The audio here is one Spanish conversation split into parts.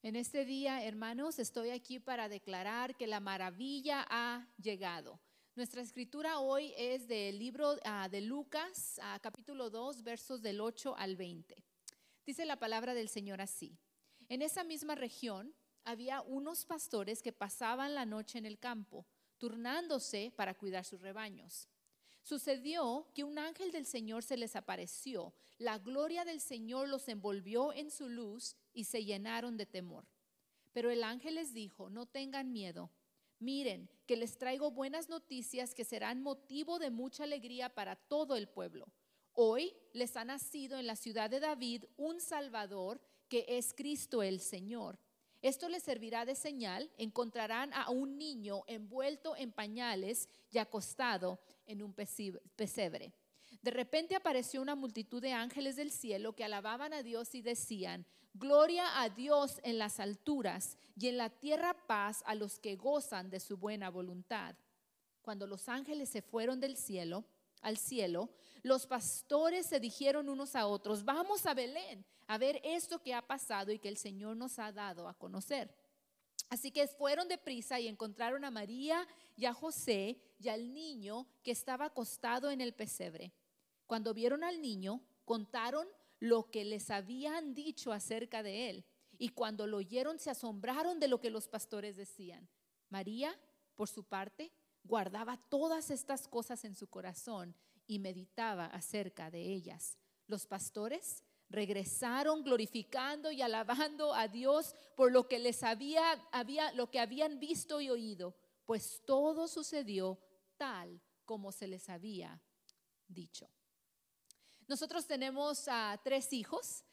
En este día, hermanos, estoy aquí para declarar que la maravilla ha llegado. Nuestra escritura hoy es del libro ah, de Lucas, ah, capítulo 2, versos del 8 al 20. Dice la palabra del Señor así. En esa misma región había unos pastores que pasaban la noche en el campo, turnándose para cuidar sus rebaños. Sucedió que un ángel del Señor se les apareció, la gloria del Señor los envolvió en su luz y se llenaron de temor. Pero el ángel les dijo, no tengan miedo, miren que les traigo buenas noticias que serán motivo de mucha alegría para todo el pueblo. Hoy les ha nacido en la ciudad de David un Salvador que es Cristo el Señor. Esto les servirá de señal. Encontrarán a un niño envuelto en pañales y acostado en un pesebre. De repente apareció una multitud de ángeles del cielo que alababan a Dios y decían, Gloria a Dios en las alturas y en la tierra paz a los que gozan de su buena voluntad. Cuando los ángeles se fueron del cielo, al cielo, los pastores se dijeron unos a otros, vamos a Belén a ver esto que ha pasado y que el Señor nos ha dado a conocer. Así que fueron deprisa y encontraron a María y a José y al niño que estaba acostado en el pesebre. Cuando vieron al niño, contaron lo que les habían dicho acerca de él. Y cuando lo oyeron, se asombraron de lo que los pastores decían. María, por su parte, guardaba todas estas cosas en su corazón y meditaba acerca de ellas. Los pastores regresaron glorificando y alabando a Dios por lo que les había, había lo que habían visto y oído, pues todo sucedió tal como se les había dicho. Nosotros tenemos tres hijos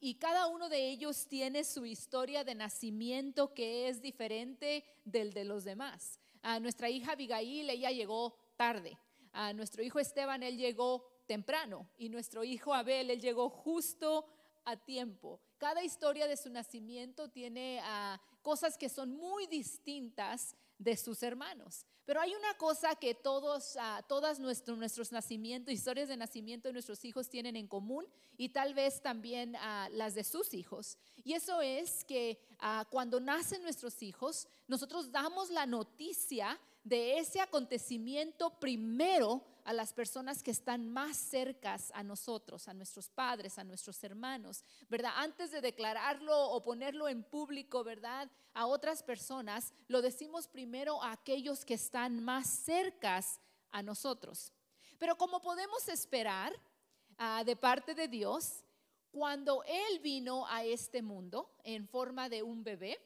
y cada uno de ellos tiene su historia de nacimiento que es diferente del de los demás. A nuestra hija Abigail, ella llegó tarde. A nuestro hijo Esteban, él llegó temprano. Y nuestro hijo Abel, él llegó justo a tiempo. Cada historia de su nacimiento tiene ah, cosas que son muy distintas de sus hermanos. Pero hay una cosa que todos, uh, todas nuestros nacimientos, historias de nacimiento de nuestros hijos tienen en común y tal vez también uh, las de sus hijos. Y eso es que uh, cuando nacen nuestros hijos, nosotros damos la noticia de ese acontecimiento primero a las personas que están más cercas a nosotros, a nuestros padres, a nuestros hermanos, ¿verdad? Antes de declararlo o ponerlo en público, ¿verdad? A otras personas, lo decimos primero a aquellos que están más cercas a nosotros. Pero como podemos esperar ah, de parte de Dios, cuando Él vino a este mundo en forma de un bebé,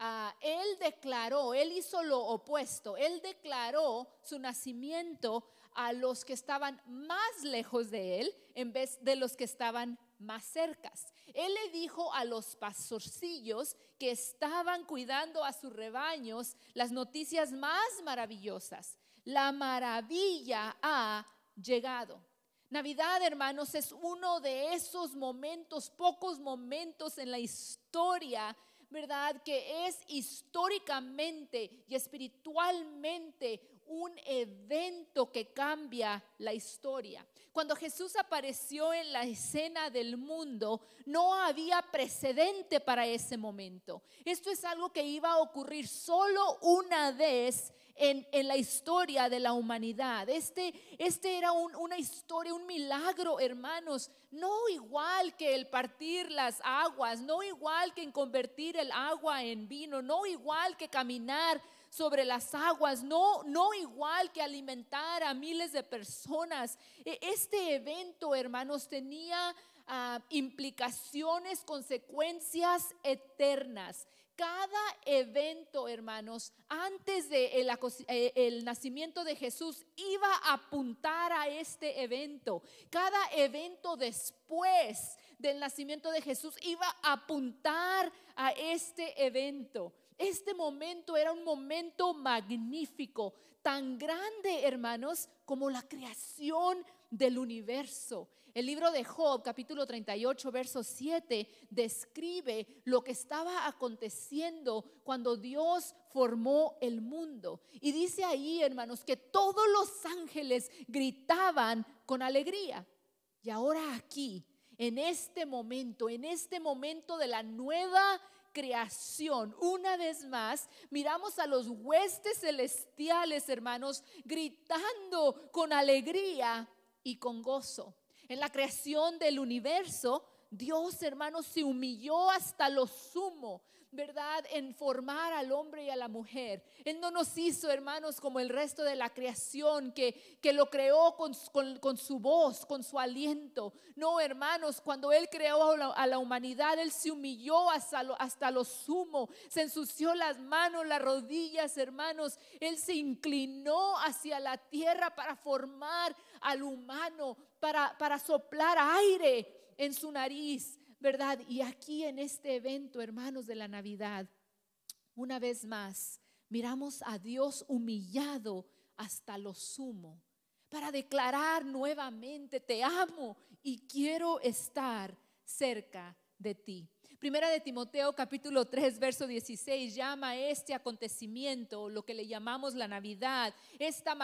Ah, él declaró, él hizo lo opuesto, él declaró su nacimiento a los que estaban más lejos de él en vez de los que estaban más cercas. Él le dijo a los pastorcillos que estaban cuidando a sus rebaños las noticias más maravillosas. La maravilla ha llegado. Navidad, hermanos, es uno de esos momentos, pocos momentos en la historia ¿verdad? Que es históricamente y espiritualmente un evento que cambia la historia. Cuando Jesús apareció en la escena del mundo, no había precedente para ese momento. Esto es algo que iba a ocurrir solo una vez en, la historia de la humanidad. Este, este era una historia, un milagro, hermanos, no igual que el partir las aguas, no igual que en convertir el agua en vino, no igual que caminar sobre las aguas, no, no igual que alimentar a miles de personas. E, este evento, hermanos, tenía ah, implicaciones, consecuencias eternas cada evento, hermanos, antes del de eh, el nacimiento de Jesús iba a apuntar a este evento. Cada evento después del nacimiento de Jesús iba a apuntar a este evento. Este momento era un momento magnífico, tan grande, hermanos, como la creación del universo. El libro de Job, capítulo 38, verso 7, describe lo que estaba aconteciendo cuando Dios formó el mundo. Y dice ahí, hermanos, que todos los ángeles gritaban con alegría. Y ahora aquí, en este momento, en este momento de la nueva creación. Una vez más, miramos a los huestes celestiales, hermanos, gritando con alegría y con gozo. En la creación del universo, Dios, hermanos, se humilló hasta lo sumo ¿verdad?, en formar al hombre y a la mujer. Él no nos hizo, hermanos, como el resto de la creación, que, que lo creó con, con, su voz, con su aliento. No, hermanos, cuando Él creó a la, humanidad, Él se humilló hasta lo, hasta lo sumo, se ensució las manos, las rodillas, hermanos. Él se inclinó hacia la tierra para formar al humano, para, para soplar aire en su nariz ¿verdad? Y aquí en este evento, hermanos de la Navidad, una vez más, miramos a Dios humillado hasta lo sumo para declarar nuevamente, te amo y quiero estar cerca de ti. Primera de Timoteo capítulo 3 verso 16 llama este acontecimiento, lo que le llamamos la Navidad, esta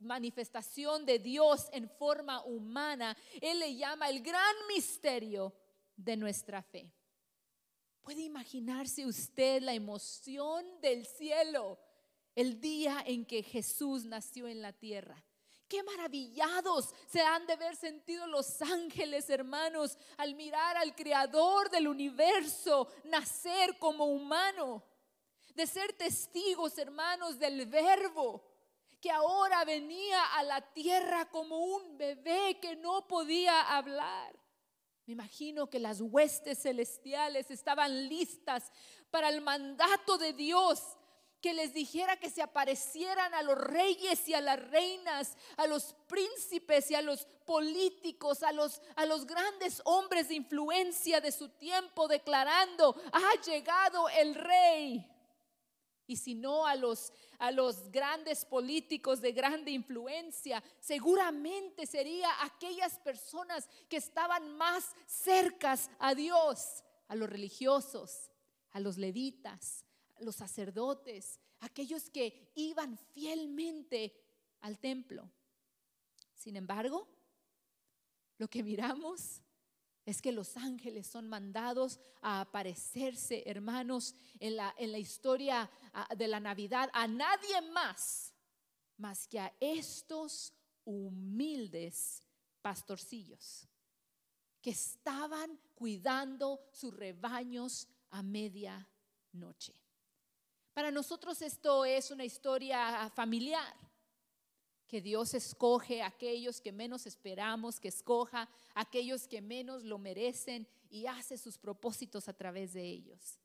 manifestación de Dios en forma humana, él le llama el gran misterio de nuestra fe. ¿Puede imaginarse usted la emoción del cielo el día en que Jesús nació en la tierra? Qué maravillados se han de haber sentido los ángeles, hermanos, al mirar al Creador del universo nacer como humano, de ser testigos, hermanos, del Verbo que ahora venía a la tierra como un bebé que no podía hablar. Me imagino que las huestes celestiales estaban listas para el mandato de Dios que les dijera que se aparecieran a los reyes y a las reinas, a los príncipes y a los políticos, a los, a los grandes hombres de influencia de su tiempo, declarando, ha llegado el rey y si no a los, a los grandes políticos de grande influencia, seguramente sería aquellas personas que estaban más cercas a Dios, a los religiosos, a los levitas, a los sacerdotes, aquellos que iban fielmente al templo. Sin embargo, lo que miramos es que los ángeles son mandados a aparecerse, hermanos, en la, en la historia de la Navidad a nadie más más que a estos humildes pastorcillos que estaban cuidando sus rebaños a media noche. Para nosotros esto es una historia familiar que Dios escoge a aquellos que menos esperamos, que escoja a aquellos que menos lo merecen y hace sus propósitos a través de ellos.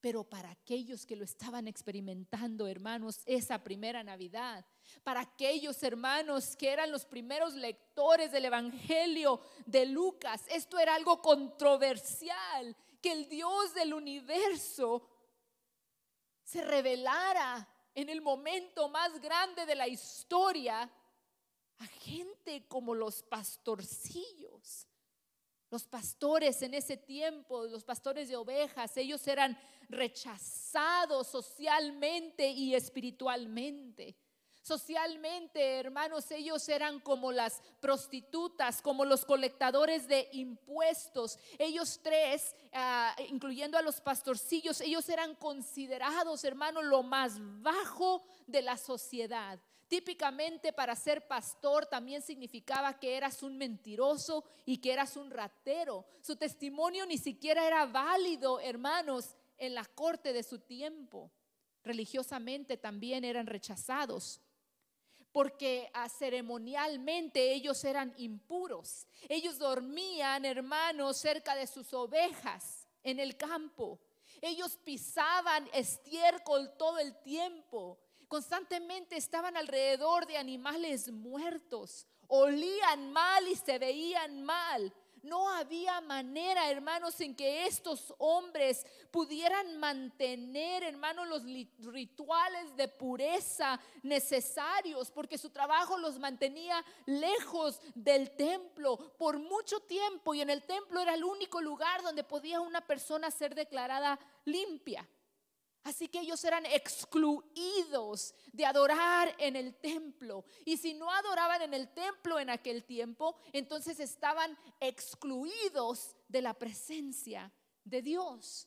Pero para aquellos que lo estaban experimentando, hermanos, esa primera Navidad, para aquellos hermanos que eran los primeros lectores del Evangelio de Lucas, esto era algo controversial, que el Dios del universo se revelara en el momento más grande de la historia a gente como los pastorcillos. Los pastores en ese tiempo, los pastores de ovejas, ellos eran rechazados socialmente y espiritualmente. Socialmente, hermanos, ellos eran como las prostitutas, como los colectadores de impuestos. Ellos tres, ah, incluyendo a los pastorcillos, ellos eran considerados, hermanos, lo más bajo de la sociedad. Típicamente para ser pastor también significaba que eras un mentiroso y que eras un ratero. Su testimonio ni siquiera era válido, hermanos, en la corte de su tiempo. Religiosamente también eran rechazados porque ah, ceremonialmente ellos eran impuros. Ellos dormían, hermanos, cerca de sus ovejas en el campo. Ellos pisaban estiércol todo el tiempo. Constantemente estaban alrededor de animales muertos. Olían mal y se veían mal. No había manera, hermanos, en que estos hombres pudieran mantener, hermanos, los rituales de pureza necesarios, porque su trabajo los mantenía lejos del templo por mucho tiempo y en el templo era el único lugar donde podía una persona ser declarada limpia. Así que ellos eran excluidos de adorar en el templo. Y si no adoraban en el templo en aquel tiempo, entonces estaban excluidos de la presencia de Dios.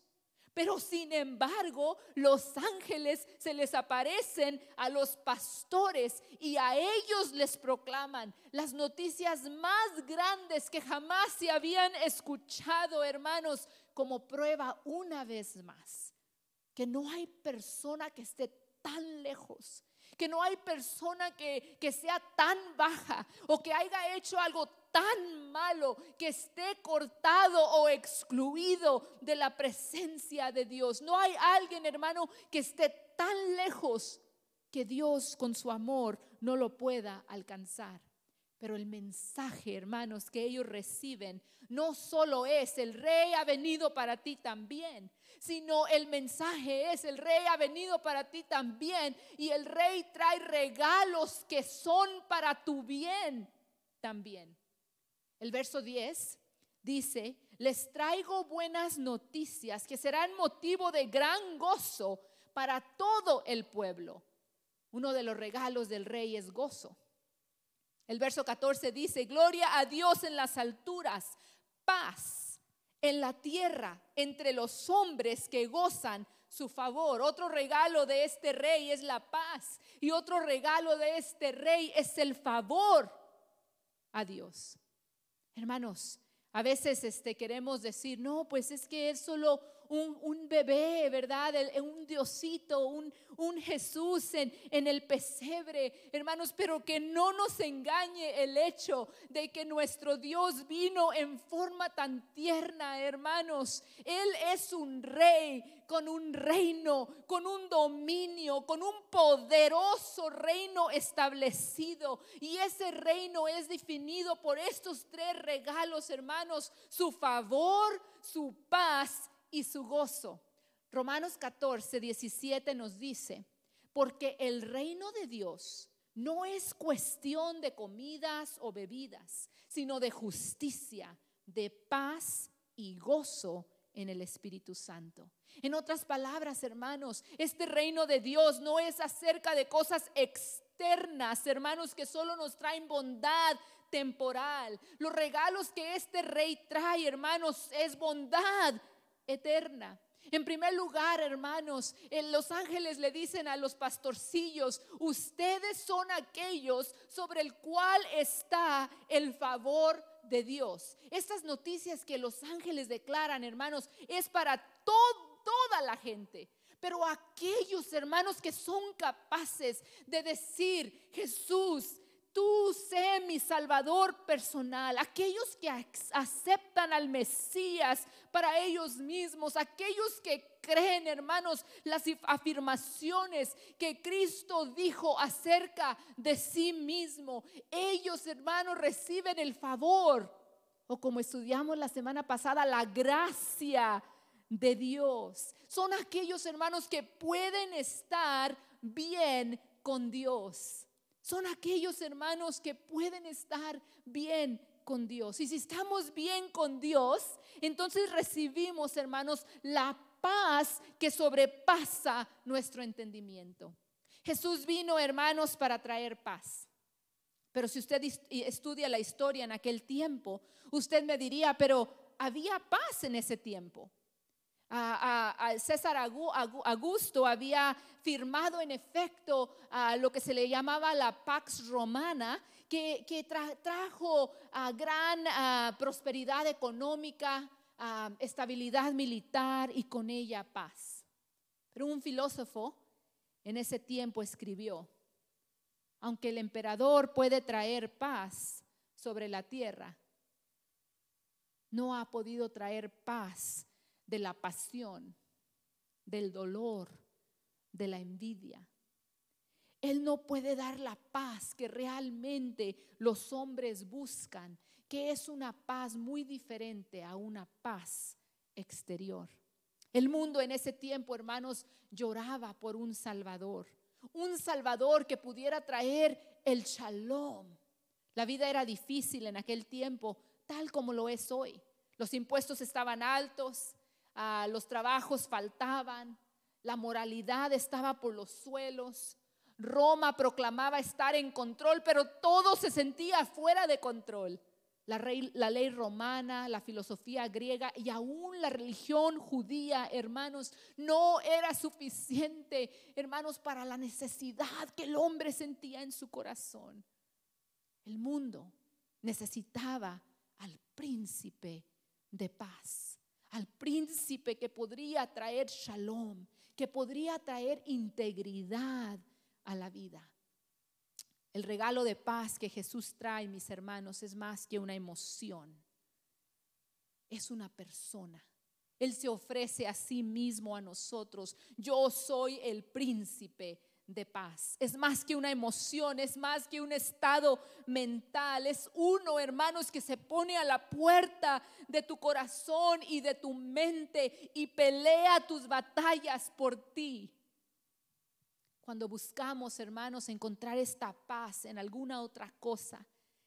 Pero sin embargo, los ángeles se les aparecen a los pastores y a ellos les proclaman las noticias más grandes que jamás se habían escuchado, hermanos, como prueba una vez más que no hay persona que esté tan lejos que no hay persona que, que sea tan baja o que haya hecho algo tan malo que esté cortado o excluido de la presencia de Dios. No hay alguien, hermano, que esté tan lejos que Dios con su amor no lo pueda alcanzar. Pero el mensaje, hermanos, que ellos reciben no solo es el rey ha venido para ti también, sino el mensaje es el rey ha venido para ti también y el rey trae regalos que son para tu bien también. El verso 10 dice, les traigo buenas noticias que serán motivo de gran gozo para todo el pueblo. Uno de los regalos del rey es gozo. El verso 14 dice, gloria a Dios en las alturas, paz en la tierra entre los hombres que gozan su favor. Otro regalo de este rey es la paz y otro regalo de este rey es el favor a Dios. Hermanos, a veces este, queremos decir, no, pues es que es solo un, bebé, ¿verdad? un Diosito, un, un Jesús en, en el pesebre, hermanos, pero que no nos engañe el hecho de que nuestro Dios vino en forma tan tierna, hermanos. Él es un rey con un reino, con un dominio, con un poderoso reino establecido. Y ese reino es definido por estos tres regalos, hermanos, su favor, su paz y su gozo. Romanos 14, 17 nos dice, porque el reino de Dios no es cuestión de comidas o bebidas, sino de justicia, de paz y gozo en el Espíritu Santo. En otras palabras, hermanos, este reino de Dios no es acerca de cosas externas, hermanos, que solo nos traen bondad temporal. Los regalos que este rey trae, hermanos, es bondad eterna. En primer lugar, hermanos, los ángeles le dicen a los pastorcillos, ustedes son aquellos sobre el cual está el favor de Dios. Estas noticias que los ángeles declaran, hermanos, es para toda la gente. Pero aquellos hermanos que son capaces de decir, Jesús, tú sé mi Salvador personal, aquellos que aceptan al Mesías para ellos mismos, aquellos que creen, hermanos, las afirmaciones que Cristo dijo acerca de sí mismo, ellos, hermanos, reciben el favor, o como estudiamos la semana pasada, la gracia de Dios. Son aquellos hermanos que pueden estar bien con Dios son aquellos hermanos que pueden estar bien con Dios. Y si estamos bien con Dios, entonces recibimos, hermanos, la paz que sobrepasa nuestro entendimiento. Jesús vino, hermanos, para traer paz. Pero si usted estudia la historia en aquel tiempo, usted me diría, pero había paz en ese tiempo a, César Augusto había firmado en efecto lo que se le llamaba la Pax Romana, que, trajo gran prosperidad económica, estabilidad militar y con ella paz. Pero un filósofo en ese tiempo escribió, aunque el emperador puede traer paz sobre la tierra, no ha podido traer paz de la pasión, del dolor, de la envidia. Él no puede dar la paz que realmente los hombres buscan, que es una paz muy diferente a una paz exterior. El mundo en ese tiempo, hermanos, lloraba por un Salvador, un Salvador que pudiera traer el shalom. La vida era difícil en aquel tiempo, tal como lo es hoy. Los impuestos estaban altos, los trabajos faltaban, la moralidad estaba por los suelos. Roma proclamaba estar en control, pero todo se sentía fuera de control. la, la, ley romana, la filosofía griega y aún la religión judía, hermanos, no era suficiente, hermanos, para la necesidad que el hombre sentía en su corazón. El mundo necesitaba al príncipe de paz, al príncipe que podría traer shalom, que podría traer integridad a la vida. El regalo de paz que Jesús trae, mis hermanos, es más que una emoción. Es una persona. Él se ofrece a sí mismo a nosotros. Yo soy el príncipe de paz. Es más que una emoción, es más que un estado mental. Es uno, hermanos, que se pone a la puerta de tu corazón y de tu mente y pelea tus batallas por ti. Cuando buscamos, hermanos, encontrar esta paz en alguna otra cosa,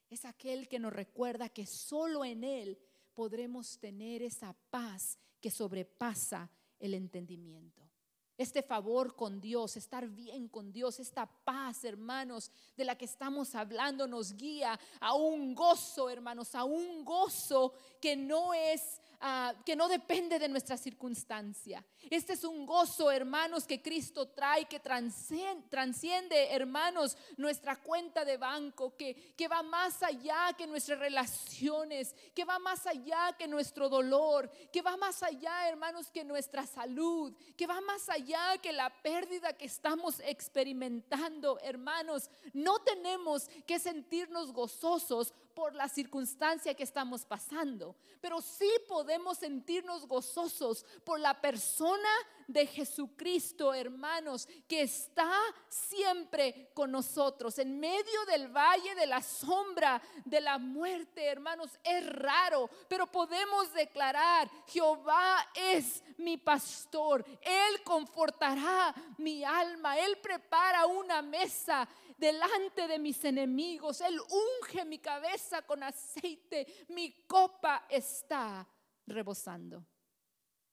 es aquel que nos recuerda que solo en Él podremos tener esa paz que sobrepasa el entendimiento. Este favor con Dios, estar bien con Dios, esta paz, hermanos, de la que estamos hablando, nos guía a un gozo, hermanos, a un gozo que no es Ah, que no depende de nuestra circunstancia. Este es un gozo, hermanos, que Cristo trae, que transciende, hermanos, nuestra cuenta de banco, que, que va más allá que nuestras relaciones, que va más allá que nuestro dolor, que va más allá, hermanos, que nuestra salud, que va más allá que la pérdida que estamos experimentando, hermanos. No tenemos que sentirnos gozosos por la circunstancia que estamos pasando, pero sí podemos sentirnos gozosos por la persona de Jesucristo, hermanos, que está siempre con nosotros. En medio del valle de la sombra de la muerte, hermanos, es raro, pero podemos declarar, Jehová es mi pastor, Él confortará mi alma, Él prepara una mesa delante de mis enemigos. Él unge mi cabeza con aceite. Mi copa está rebosando.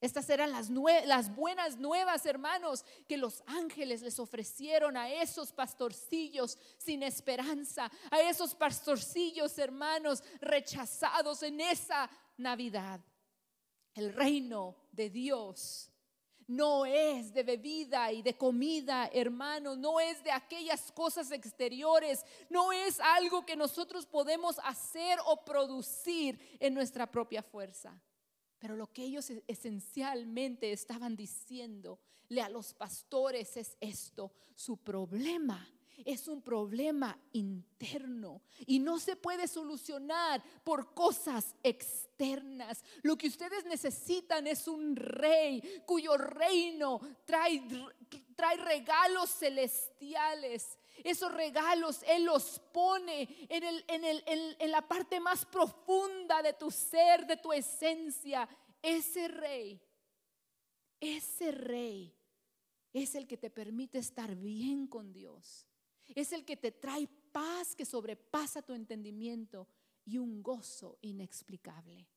Estas eran las, buenas nuevas, hermanos, que los ángeles les ofrecieron a esos pastorcillos sin esperanza, a esos pastorcillos, hermanos, rechazados en esa Navidad. El reino de Dios no es de bebida y de comida, hermano, no es de aquellas cosas exteriores, no es algo que nosotros podemos hacer o producir en nuestra propia fuerza. Pero lo que ellos esencialmente estaban diciéndole a los pastores es esto, su problema es un problema interno y no se puede solucionar por cosas externas. Lo que ustedes necesitan es un rey cuyo reino trae, trae regalos celestiales. Esos regalos Él los pone en, el, en, el, en la parte más profunda de tu ser, de tu esencia. Ese rey, ese rey es el que te permite estar bien con Dios es el que te trae paz que sobrepasa tu entendimiento y un gozo inexplicable.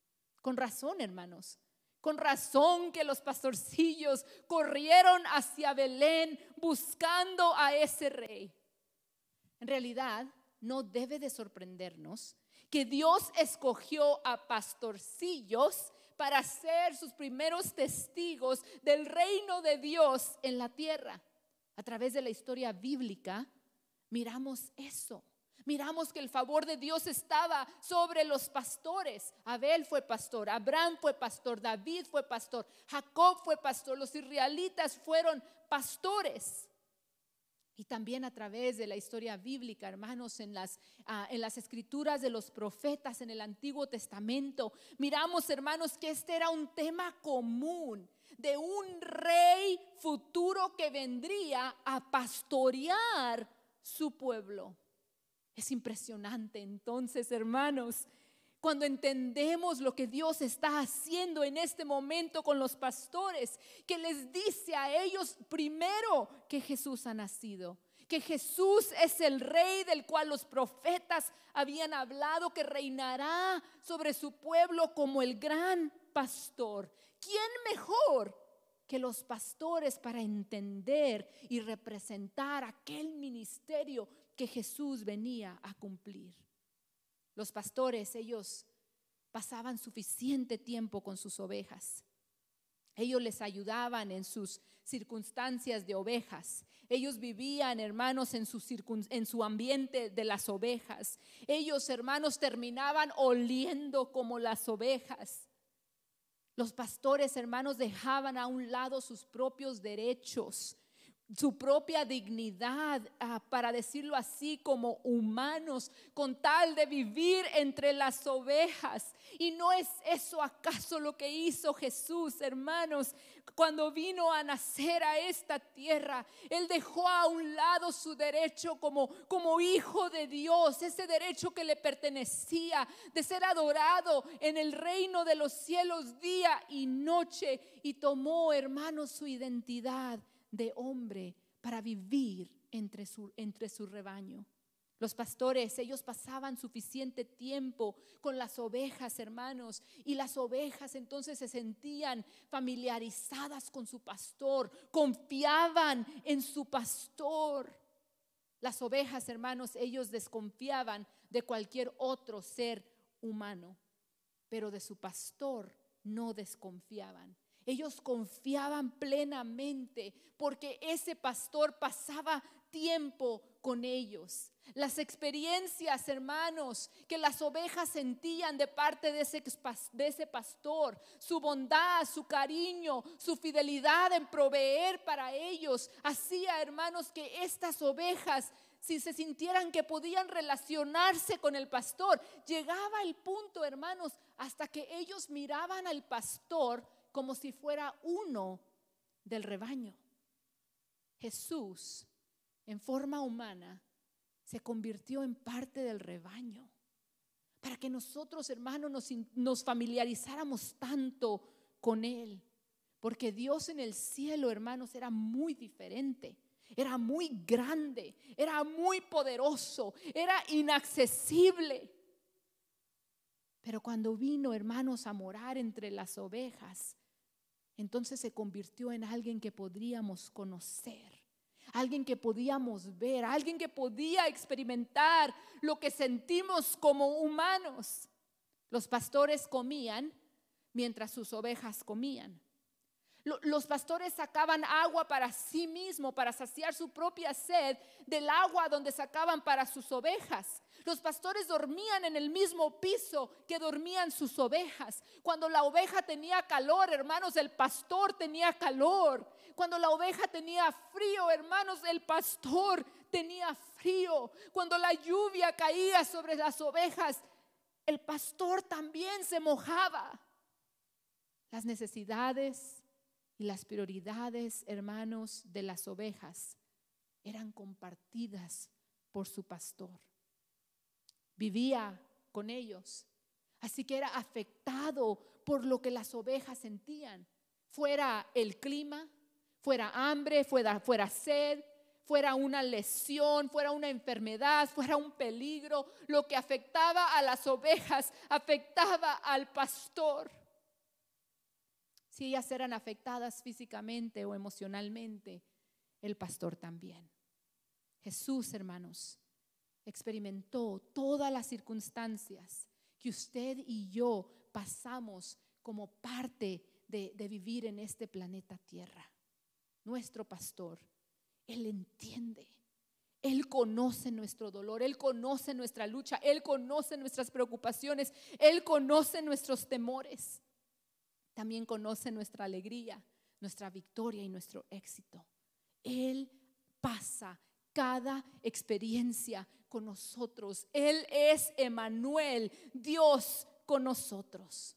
Con razón, hermanos. Con razón que los pastorcillos corrieron hacia Belén buscando a ese rey. En realidad, no debe de sorprendernos que Dios escogió a pastorcillos para ser sus primeros testigos del reino de Dios en la tierra. A través de la historia bíblica, miramos eso. Miramos que el favor de Dios estaba sobre los pastores. Abel fue pastor, Abraham fue pastor, David fue pastor, Jacob fue pastor, los israelitas fueron pastores. Y también a través de la historia bíblica, hermanos, en las, ah, en las escrituras de los profetas en el Antiguo Testamento, miramos, hermanos, que este era un tema común de un rey futuro que vendría a pastorear su pueblo. Es impresionante entonces, hermanos, cuando entendemos lo que Dios está haciendo en este momento con los pastores, que les dice a ellos primero que Jesús ha nacido, que Jesús es el rey del cual los profetas habían hablado, que reinará sobre su pueblo como el gran pastor. ¿Quién mejor que los pastores para entender y representar aquel ministerio que Jesús venía a cumplir. Los pastores, ellos pasaban suficiente tiempo con sus ovejas. Ellos les ayudaban en sus circunstancias de ovejas. Ellos vivían, hermanos, en su, en su, ambiente de las ovejas. Ellos, hermanos, terminaban oliendo como las ovejas. Los pastores, hermanos, dejaban a un lado sus propios derechos su propia dignidad, ah, para decirlo así, como humanos, con tal de vivir entre las ovejas. Y no es eso acaso lo que hizo Jesús, hermanos, cuando vino a nacer a esta tierra. Él dejó a un lado su derecho como, como hijo de Dios, ese derecho que le pertenecía de ser adorado en el reino de los cielos día y noche. Y tomó, hermanos, su identidad de hombre para vivir entre su, entre su rebaño. Los pastores, ellos pasaban suficiente tiempo con las ovejas, hermanos, y las ovejas entonces se sentían familiarizadas con su pastor, confiaban en su pastor. Las ovejas, hermanos, ellos desconfiaban de cualquier otro ser humano, pero de su pastor no desconfiaban. Ellos confiaban plenamente porque ese pastor pasaba tiempo con ellos. Las experiencias, hermanos, que las ovejas sentían de parte de ese, de ese, pastor, su bondad, su cariño, su fidelidad en proveer para ellos, hacía, hermanos, que estas ovejas, si se sintieran que podían relacionarse con el pastor, llegaba el punto, hermanos, hasta que ellos miraban al pastor como si fuera uno del rebaño. Jesús, en forma humana, se convirtió en parte del rebaño. Para que nosotros, hermanos, nos, familiarizáramos tanto con Él. Porque Dios en el cielo, hermanos, era muy diferente. Era muy grande, era muy poderoso, era inaccesible. Pero cuando vino, hermanos, a morar entre las ovejas, entonces se convirtió en alguien que podríamos conocer, alguien que podíamos ver, alguien que podía experimentar lo que sentimos como humanos. Los pastores comían mientras sus ovejas comían. Los pastores sacaban agua para sí mismo, para saciar su propia sed del agua donde sacaban para sus ovejas. Los pastores dormían en el mismo piso que dormían sus ovejas. Cuando la oveja tenía calor, hermanos, el pastor tenía calor. Cuando la oveja tenía frío, hermanos, el pastor tenía frío. Cuando la lluvia caía sobre las ovejas, el pastor también se mojaba. Las necesidades y las prioridades, hermanos, de las ovejas eran compartidas por su pastor. Vivía con ellos. Así que era afectado por lo que las ovejas sentían. Fuera el clima, fuera hambre, fuera, fuera sed, fuera una lesión, fuera una enfermedad, fuera un peligro, lo que afectaba a las ovejas afectaba al pastor si ellas eran afectadas físicamente o emocionalmente, el pastor también. Jesús, hermanos, experimentó todas las circunstancias que usted y yo pasamos como parte de, vivir en este planeta Tierra. Nuestro pastor, Él entiende. Él conoce nuestro dolor, Él conoce nuestra lucha, Él conoce nuestras preocupaciones, Él conoce nuestros temores. También conoce nuestra alegría, nuestra victoria y nuestro éxito. Él pasa cada experiencia con nosotros. Él es Emanuel, Dios con nosotros.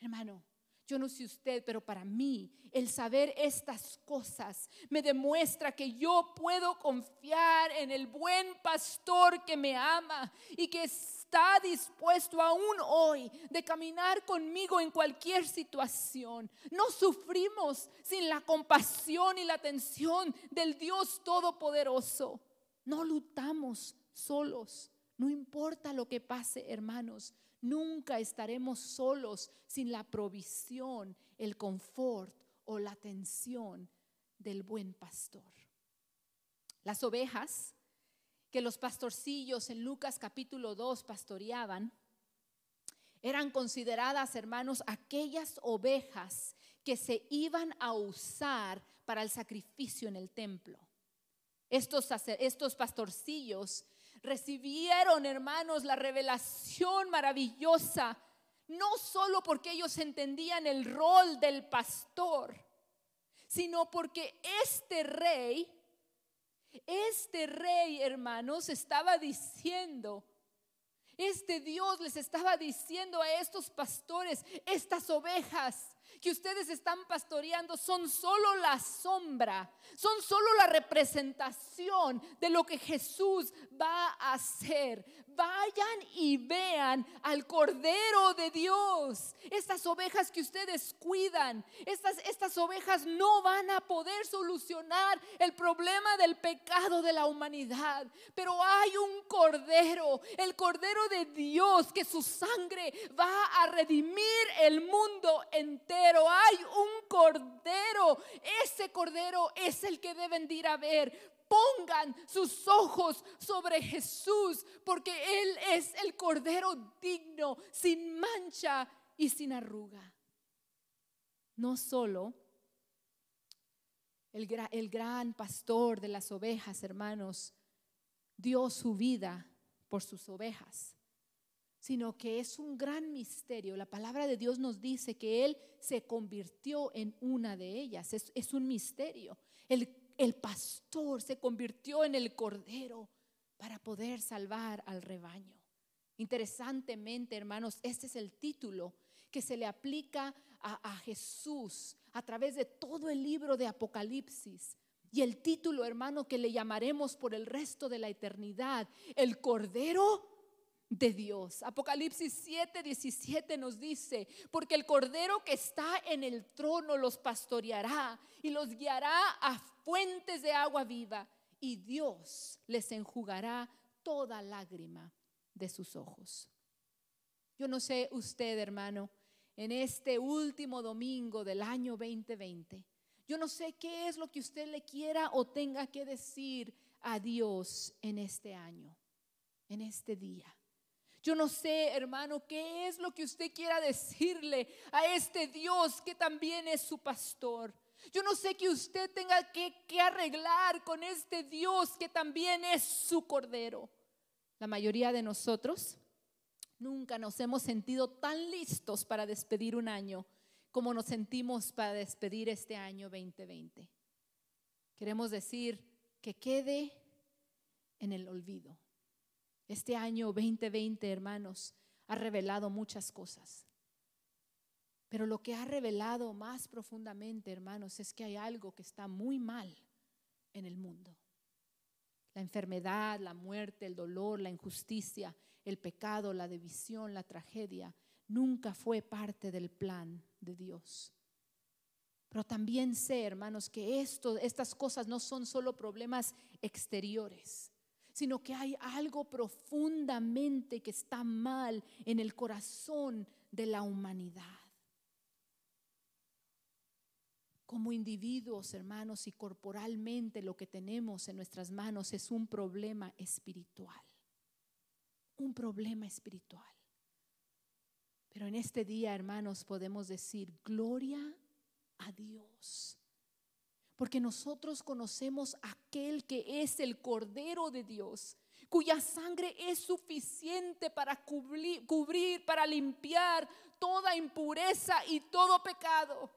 Hermano, yo no sé usted, pero para mí el saber estas cosas me demuestra que yo puedo confiar en el buen pastor que me ama y que está dispuesto aún hoy de caminar conmigo en cualquier situación. No sufrimos sin la compasión y la atención del Dios Todopoderoso. No lutamos solos. No importa lo que pase, hermanos. Nunca estaremos solos sin la provisión, el confort o la atención del buen pastor. Las ovejas que los pastorcillos en Lucas capítulo 2 pastoreaban, eran consideradas, hermanos, aquellas ovejas que se iban a usar para el sacrificio en el templo. Estos, estos pastorcillos recibieron, hermanos, la revelación maravillosa, no solo porque ellos entendían el rol del pastor, sino porque este rey, este rey, hermanos, estaba diciendo, este Dios les estaba diciendo a estos pastores, estas ovejas, que ustedes están pastoreando son solo la sombra, son solo la representación de lo que Jesús va a hacer. Vayan y vean al Cordero de Dios. Estas ovejas que ustedes cuidan, estas, estas ovejas no van a poder solucionar el problema del pecado de la humanidad. Pero hay un Cordero, el Cordero de Dios, que su sangre va a redimir el mundo entero hay un cordero. Ese cordero es el que deben ir a ver. Pongan sus ojos sobre Jesús, porque Él es el cordero digno, sin mancha y sin arruga. No solo el, gran pastor de las ovejas, hermanos, dio su vida por sus ovejas sino que es un gran misterio. La palabra de Dios nos dice que Él se convirtió en una de ellas. Es, un misterio. El, el pastor se convirtió en el cordero para poder salvar al rebaño. Interesantemente, hermanos, este es el título que se le aplica a, Jesús a través de todo el libro de Apocalipsis. Y el título, hermano, que le llamaremos por el resto de la eternidad, el Cordero de Dios. Apocalipsis 7, 17 nos dice, porque el Cordero que está en el trono los pastoreará y los guiará a fuentes de agua viva y Dios les enjugará toda lágrima de sus ojos. Yo no sé usted, hermano, en este último domingo del año 2020, yo no sé qué es lo que usted le quiera o tenga que decir a Dios en este año, en este día. Yo no sé, hermano, qué es lo que usted quiera decirle a este Dios que también es su pastor. Yo no sé que usted tenga que, arreglar con este Dios que también es su cordero. La mayoría de nosotros nunca nos hemos sentido tan listos para despedir un año como nos sentimos para despedir este año 2020. Queremos decir que quede en el olvido. Este año 2020, hermanos, ha revelado muchas cosas. Pero lo que ha revelado más profundamente, hermanos, es que hay algo que está muy mal en el mundo. La enfermedad, la muerte, el dolor, la injusticia, el pecado, la división, la tragedia, nunca fue parte del plan de Dios. Pero también sé, hermanos, que estas cosas no son solo problemas exteriores sino que hay algo profundamente que está mal en el corazón de la humanidad. Como individuos, hermanos, y corporalmente lo que tenemos en nuestras manos es un problema espiritual. Un problema espiritual. Pero en este día, hermanos, podemos decir, gloria a Dios porque nosotros conocemos aquel que es el Cordero de Dios, cuya sangre es suficiente para cubrir, cubrir, para limpiar toda impureza y todo pecado.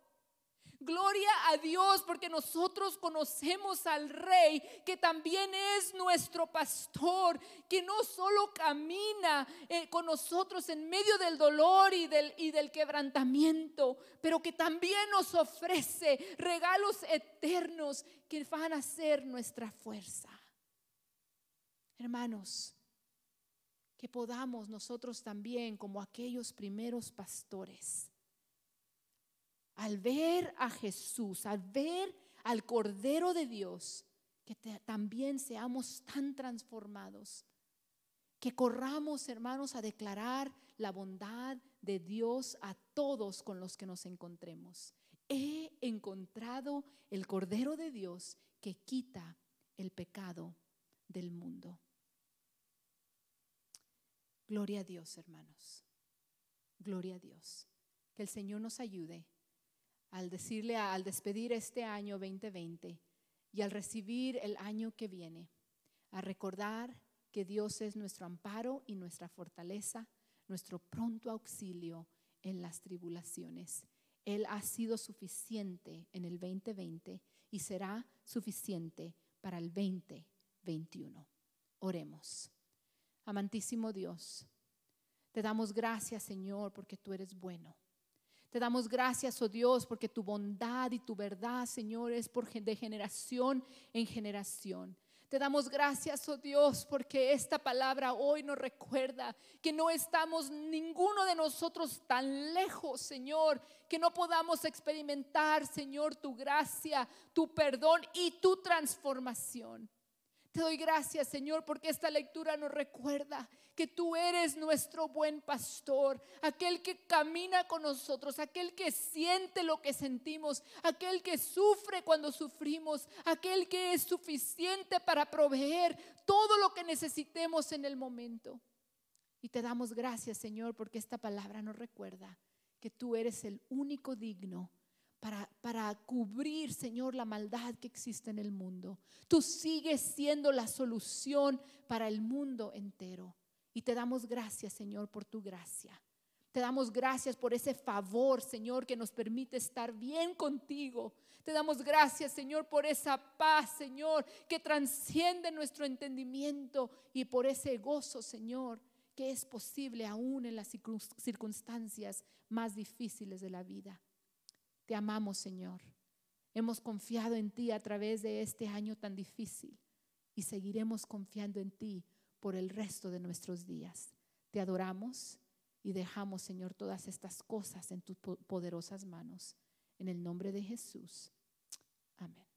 Gloria a Dios porque nosotros conocemos al Rey que también es nuestro pastor, que no solo camina eh, con nosotros en medio del dolor y del, y del quebrantamiento, pero que también nos ofrece regalos eternos que van a ser nuestra fuerza. Hermanos, que podamos nosotros también, como aquellos primeros pastores, al ver a Jesús, al ver al Cordero de Dios, que también seamos tan transformados, que corramos, hermanos, a declarar la bondad de Dios a todos con los que nos encontremos. He encontrado el Cordero de Dios que quita el pecado del mundo. Gloria a Dios, hermanos. Gloria a Dios. Que el Señor nos ayude al decirle, al despedir este año 2020 y al recibir el año que viene, a recordar que Dios es nuestro amparo y nuestra fortaleza, nuestro pronto auxilio en las tribulaciones. Él ha sido suficiente en el 2020 y será suficiente para el 2021. Oremos. Amantísimo Dios, te damos gracias, Señor, porque tú eres bueno. Te damos gracias, oh Dios, porque tu bondad y tu verdad, Señor, es por de generación en generación. Te damos gracias, oh Dios, porque esta palabra hoy nos recuerda que no estamos ninguno de nosotros tan lejos, Señor, que no podamos experimentar, Señor, tu gracia, tu perdón y tu transformación. Te doy gracias, Señor, porque esta lectura nos recuerda que tú eres nuestro buen pastor, aquel que camina con nosotros, aquel que siente lo que sentimos, aquel que sufre cuando sufrimos, aquel que es suficiente para proveer todo lo que necesitemos en el momento. Y te damos gracias, Señor, porque esta palabra nos recuerda que tú eres el único digno para, cubrir, Señor, la maldad que existe en el mundo. Tú sigues siendo la solución para el mundo entero. Y te damos gracias, Señor, por tu gracia. Te damos gracias por ese favor, Señor, que nos permite estar bien contigo. Te damos gracias, Señor, por esa paz, Señor, que transciende nuestro entendimiento y por ese gozo, Señor, que es posible aún en las circunstancias más difíciles de la vida. Te amamos, Señor. Hemos confiado en ti a través de este año tan difícil y seguiremos confiando en ti por el resto de nuestros días. Te adoramos y dejamos, Señor, todas estas cosas en tus poderosas manos. En el nombre de Jesús. Amén.